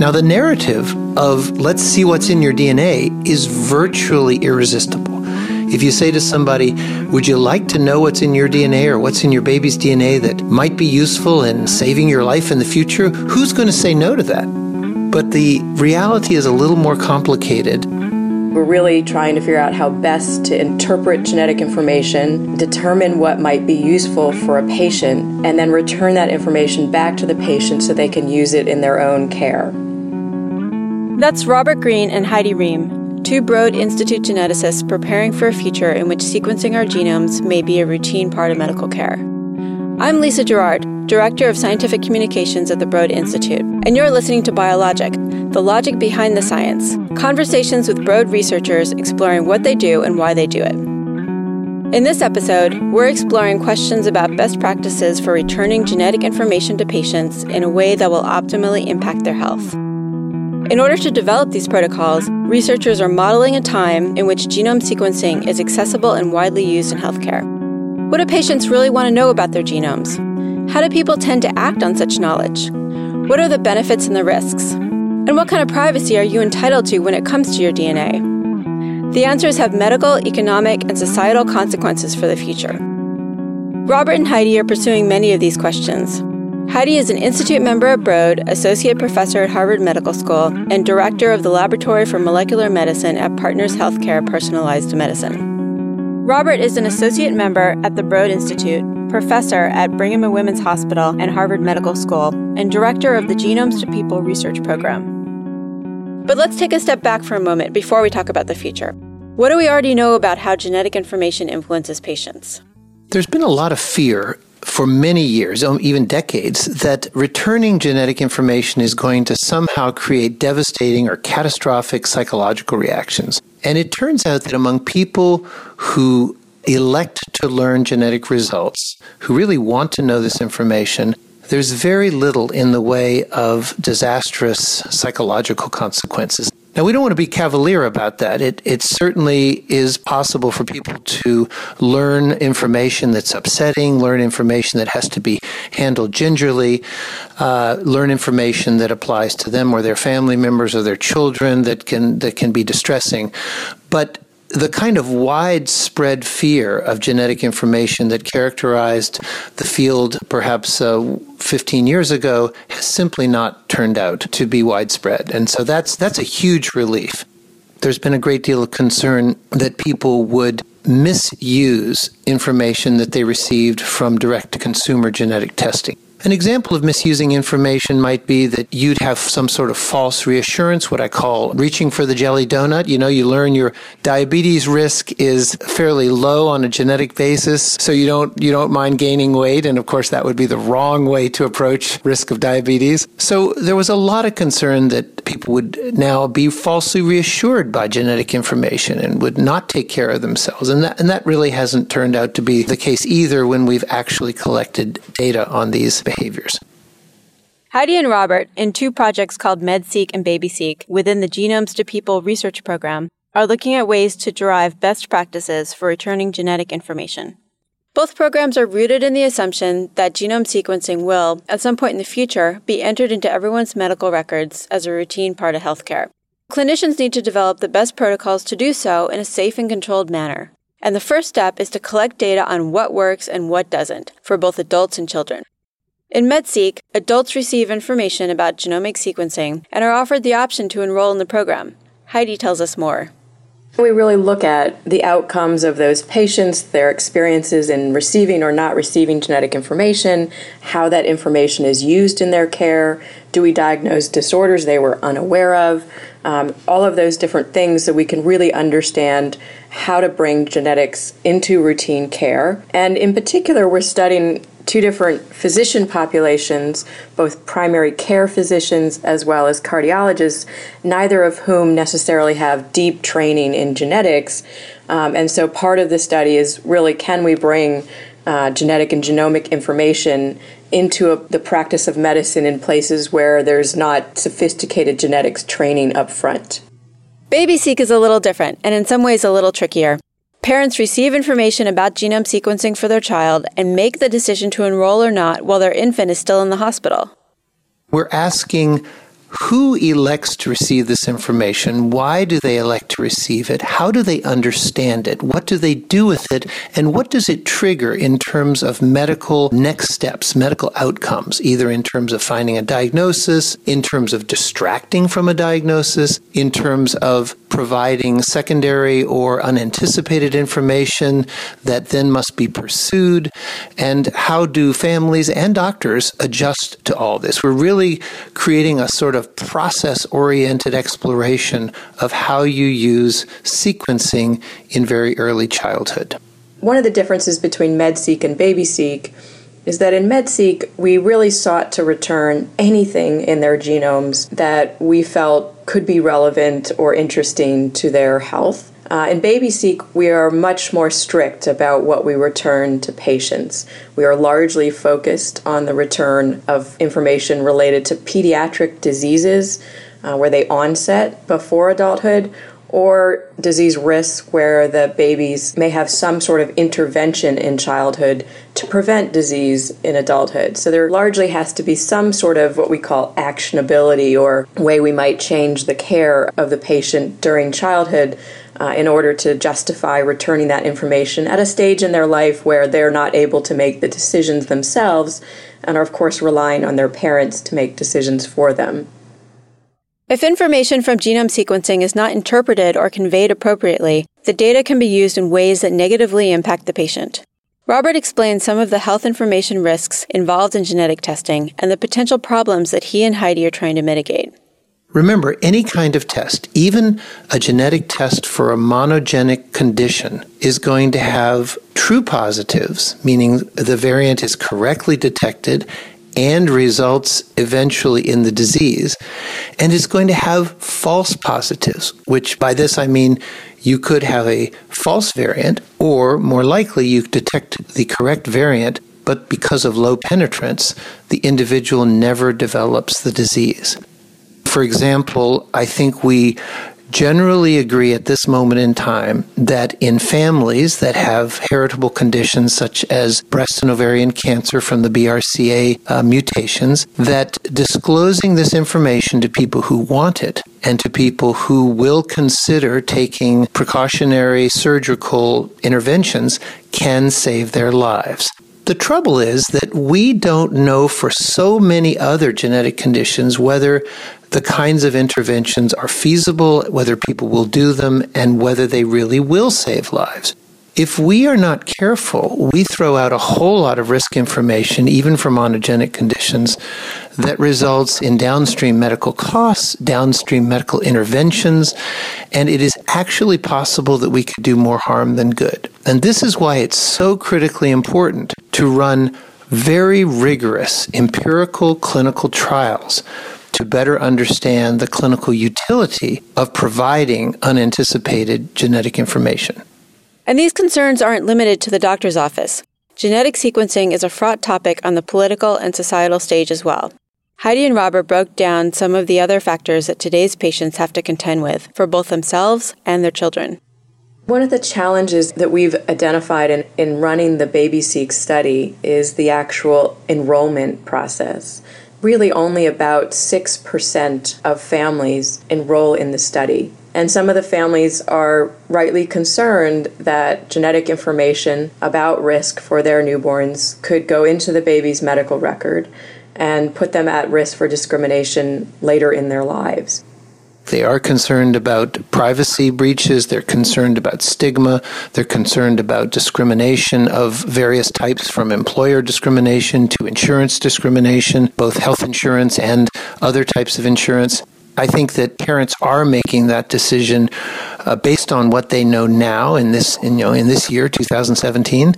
Now, the narrative of let's see what's in your DNA is virtually irresistible. If you say to somebody, Would you like to know what's in your DNA or what's in your baby's DNA that might be useful in saving your life in the future? Who's going to say no to that? But the reality is a little more complicated. We're really trying to figure out how best to interpret genetic information, determine what might be useful for a patient, and then return that information back to the patient so they can use it in their own care. That's Robert Green and Heidi Rehm, two Broad Institute geneticists preparing for a future in which sequencing our genomes may be a routine part of medical care. I'm Lisa Gerard, Director of Scientific Communications at the Broad Institute, and you're listening to Biologic, the logic behind the science, conversations with Broad researchers exploring what they do and why they do it. In this episode, we're exploring questions about best practices for returning genetic information to patients in a way that will optimally impact their health. In order to develop these protocols, researchers are modeling a time in which genome sequencing is accessible and widely used in healthcare. What do patients really want to know about their genomes? How do people tend to act on such knowledge? What are the benefits and the risks? And what kind of privacy are you entitled to when it comes to your DNA? The answers have medical, economic, and societal consequences for the future. Robert and Heidi are pursuing many of these questions. Heidi is an Institute member at Broad, Associate Professor at Harvard Medical School, and Director of the Laboratory for Molecular Medicine at Partners Healthcare Personalized Medicine. Robert is an Associate member at the Broad Institute, Professor at Brigham and Women's Hospital and Harvard Medical School, and Director of the Genomes to People Research Program. But let's take a step back for a moment before we talk about the future. What do we already know about how genetic information influences patients? There's been a lot of fear for many years, um, even decades, that returning genetic information is going to somehow create devastating or catastrophic psychological reactions. And it turns out that among people who elect to learn genetic results, who really want to know this information, there's very little in the way of disastrous psychological consequences. Now, we don't want to be cavalier about that. It, it certainly is possible for people to learn information that's upsetting, learn information that has to be handled gingerly, uh, learn information that applies to them or their family members or their children that can, that can be distressing. But the kind of widespread fear of genetic information that characterized the field perhaps uh, 15 years ago has simply not turned out to be widespread. And so that's, that's a huge relief. There's been a great deal of concern that people would misuse information that they received from direct to consumer genetic testing. An example of misusing information might be that you'd have some sort of false reassurance, what I call reaching for the jelly donut. You know, you learn your diabetes risk is fairly low on a genetic basis, so you don't you don't mind gaining weight, and of course that would be the wrong way to approach risk of diabetes. So there was a lot of concern that people would now be falsely reassured by genetic information and would not take care of themselves. And that and that really hasn't turned out to be the case either when we've actually collected data on these behaviors. Heidi and Robert, in two projects called MedSeq and BabySeq within the Genomes to People research program, are looking at ways to derive best practices for returning genetic information. Both programs are rooted in the assumption that genome sequencing will, at some point in the future, be entered into everyone's medical records as a routine part of healthcare. Clinicians need to develop the best protocols to do so in a safe and controlled manner. And the first step is to collect data on what works and what doesn't for both adults and children. In MedSeq, adults receive information about genomic sequencing and are offered the option to enroll in the program. Heidi tells us more. We really look at the outcomes of those patients, their experiences in receiving or not receiving genetic information, how that information is used in their care, do we diagnose disorders they were unaware of, um, all of those different things so we can really understand how to bring genetics into routine care. And in particular, we're studying two different physician populations, both primary care physicians as well as cardiologists, neither of whom necessarily have deep training in genetics. Um, and so part of the study is really can we bring uh, genetic and genomic information into a, the practice of medicine in places where there's not sophisticated genetics training up front. BabySeq is a little different and in some ways a little trickier. Parents receive information about genome sequencing for their child and make the decision to enroll or not while their infant is still in the hospital. We're asking who elects to receive this information? Why do they elect to receive it? How do they understand it? What do they do with it? And what does it trigger in terms of medical next steps, medical outcomes, either in terms of finding a diagnosis, in terms of distracting from a diagnosis, in terms of providing secondary or unanticipated information that then must be pursued? And how do families and doctors adjust to all this? We're really creating a sort of process oriented exploration of how you use sequencing in very early childhood. One of the differences between MedSeq and BabySeq is that in MedSeq, we really sought to return anything in their genomes that we felt could be relevant or interesting to their health. Uh, in BabySeq, we are much more strict about what we return to patients. We are largely focused on the return of information related to pediatric diseases uh, where they onset before adulthood or disease risk where the babies may have some sort of intervention in childhood to prevent disease in adulthood. So there largely has to be some sort of what we call actionability or way we might change the care of the patient during childhood uh, in order to justify returning that information at a stage in their life where they're not able to make the decisions themselves and are, of course, relying on their parents to make decisions for them. If information from genome sequencing is not interpreted or conveyed appropriately, the data can be used in ways that negatively impact the patient. Robert explains some of the health information risks involved in genetic testing and the potential problems that he and Heidi are trying to mitigate. Remember, any kind of test, even a genetic test for a monogenic condition, is going to have true positives, meaning the variant is correctly detected and results eventually in the disease. And it's going to have false positives, which by this I mean you could have a false variant, or more likely, you detect the correct variant, but because of low penetrance, the individual never develops the disease. For example, I think we generally agree at this moment in time that in families that have heritable conditions such as breast and ovarian cancer from the BRCA uh, mutations, that disclosing this information to people who want it and to people who will consider taking precautionary surgical interventions can save their lives. The trouble is that we don't know for so many other genetic conditions whether the kinds of interventions are feasible, whether people will do them, and whether they really will save lives. If we are not careful, we throw out a whole lot of risk information, even for monogenic conditions, that results in downstream medical costs, downstream medical interventions, and it is actually possible that we could do more harm than good. And this is why it's so critically important to run very rigorous empirical clinical trials to better understand the clinical utility of providing unanticipated genetic information. And these concerns aren't limited to the doctor's office. Genetic sequencing is a fraught topic on the political and societal stage as well. Heidi and Robert broke down some of the other factors that today's patients have to contend with for both themselves and their children. One of the challenges that we've identified in, in running the BabySeq study is the actual enrollment process really only about 6% of families enroll in the study. And some of the families are rightly concerned that genetic information about risk for their newborns could go into the baby's medical record and put them at risk for discrimination later in their lives. They are concerned about privacy breaches. They're concerned about stigma. They're concerned about discrimination of various types from employer discrimination to insurance discrimination, both health insurance and other types of insurance. I think that parents are making that decision uh, based on what they know now in this, in, you know, in this year, 2017,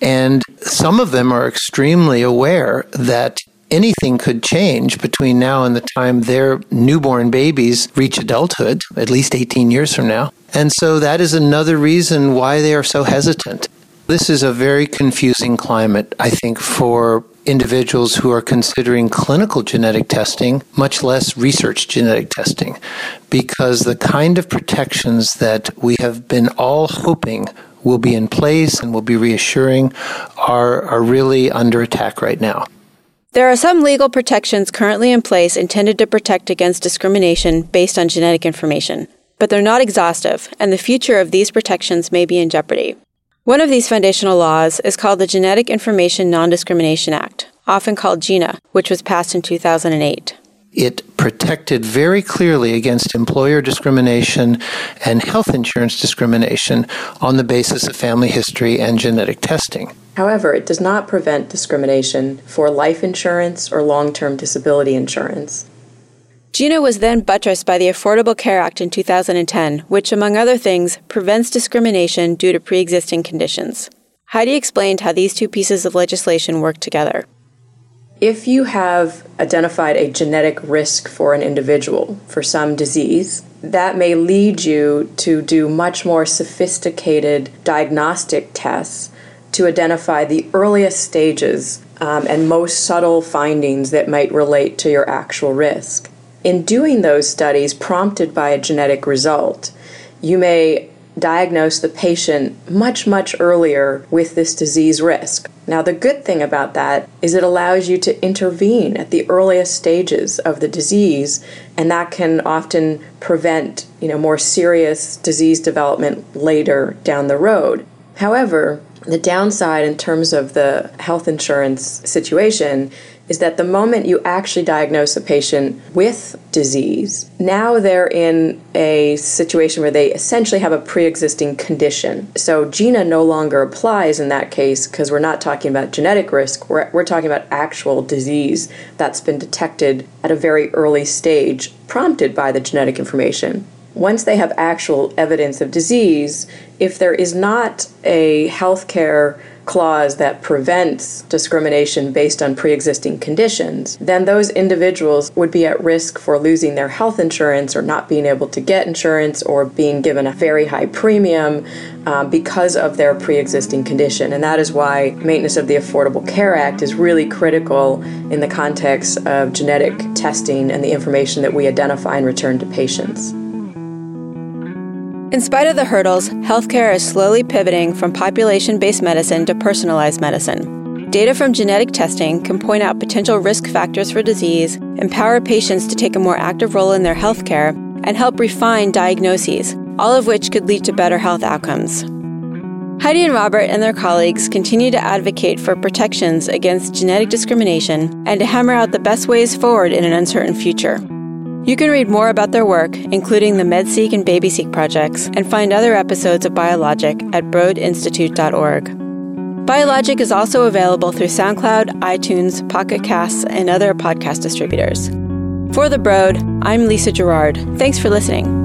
and some of them are extremely aware that anything could change between now and the time their newborn babies reach adulthood, at least 18 years from now. And so that is another reason why they are so hesitant. This is a very confusing climate, I think, for individuals who are considering clinical genetic testing, much less research genetic testing, because the kind of protections that we have been all hoping will be in place and will be reassuring are, are really under attack right now. There are some legal protections currently in place intended to protect against discrimination based on genetic information, but they're not exhaustive, and the future of these protections may be in jeopardy. One of these foundational laws is called the Genetic Information Non Discrimination Act, often called GINA, which was passed in 2008. It protected very clearly against employer discrimination and health insurance discrimination on the basis of family history and genetic testing. However, it does not prevent discrimination for life insurance or long term disability insurance. GINA was then buttressed by the Affordable Care Act in 2010, which, among other things, prevents discrimination due to pre existing conditions. Heidi explained how these two pieces of legislation work together. If you have identified a genetic risk for an individual for some disease, that may lead you to do much more sophisticated diagnostic tests to identify the earliest stages um, and most subtle findings that might relate to your actual risk. In doing those studies prompted by a genetic result, you may diagnose the patient much, much earlier with this disease risk. Now, the good thing about that is it allows you to intervene at the earliest stages of the disease, and that can often prevent you know, more serious disease development later down the road. However, the downside in terms of the health insurance situation is that the moment you actually diagnose a patient with disease, now they're in a situation where they essentially have a pre existing condition. So GINA no longer applies in that case because we're not talking about genetic risk, we're, we're talking about actual disease that's been detected at a very early stage, prompted by the genetic information once they have actual evidence of disease, if there is not a healthcare clause that prevents discrimination based on pre existing conditions, then those individuals would be at risk for losing their health insurance or not being able to get insurance or being given a very high premium um, because of their pre existing condition. And that is why maintenance of the Affordable Care Act is really critical in the context of genetic testing and the information that we identify and return to patients. In spite of the hurdles, healthcare is slowly pivoting from population based medicine to personalized medicine. Data from genetic testing can point out potential risk factors for disease, empower patients to take a more active role in their healthcare, and help refine diagnoses, all of which could lead to better health outcomes. Heidi and Robert and their colleagues continue to advocate for protections against genetic discrimination and to hammer out the best ways forward in an uncertain future. You can read more about their work, including the MedSeq and BabySeq projects, and find other episodes of Biologic at broadinstitute.org. Biologic is also available through SoundCloud, iTunes, Pocket Casts, and other podcast distributors. For The Broad, I'm Lisa Gerard. Thanks for listening.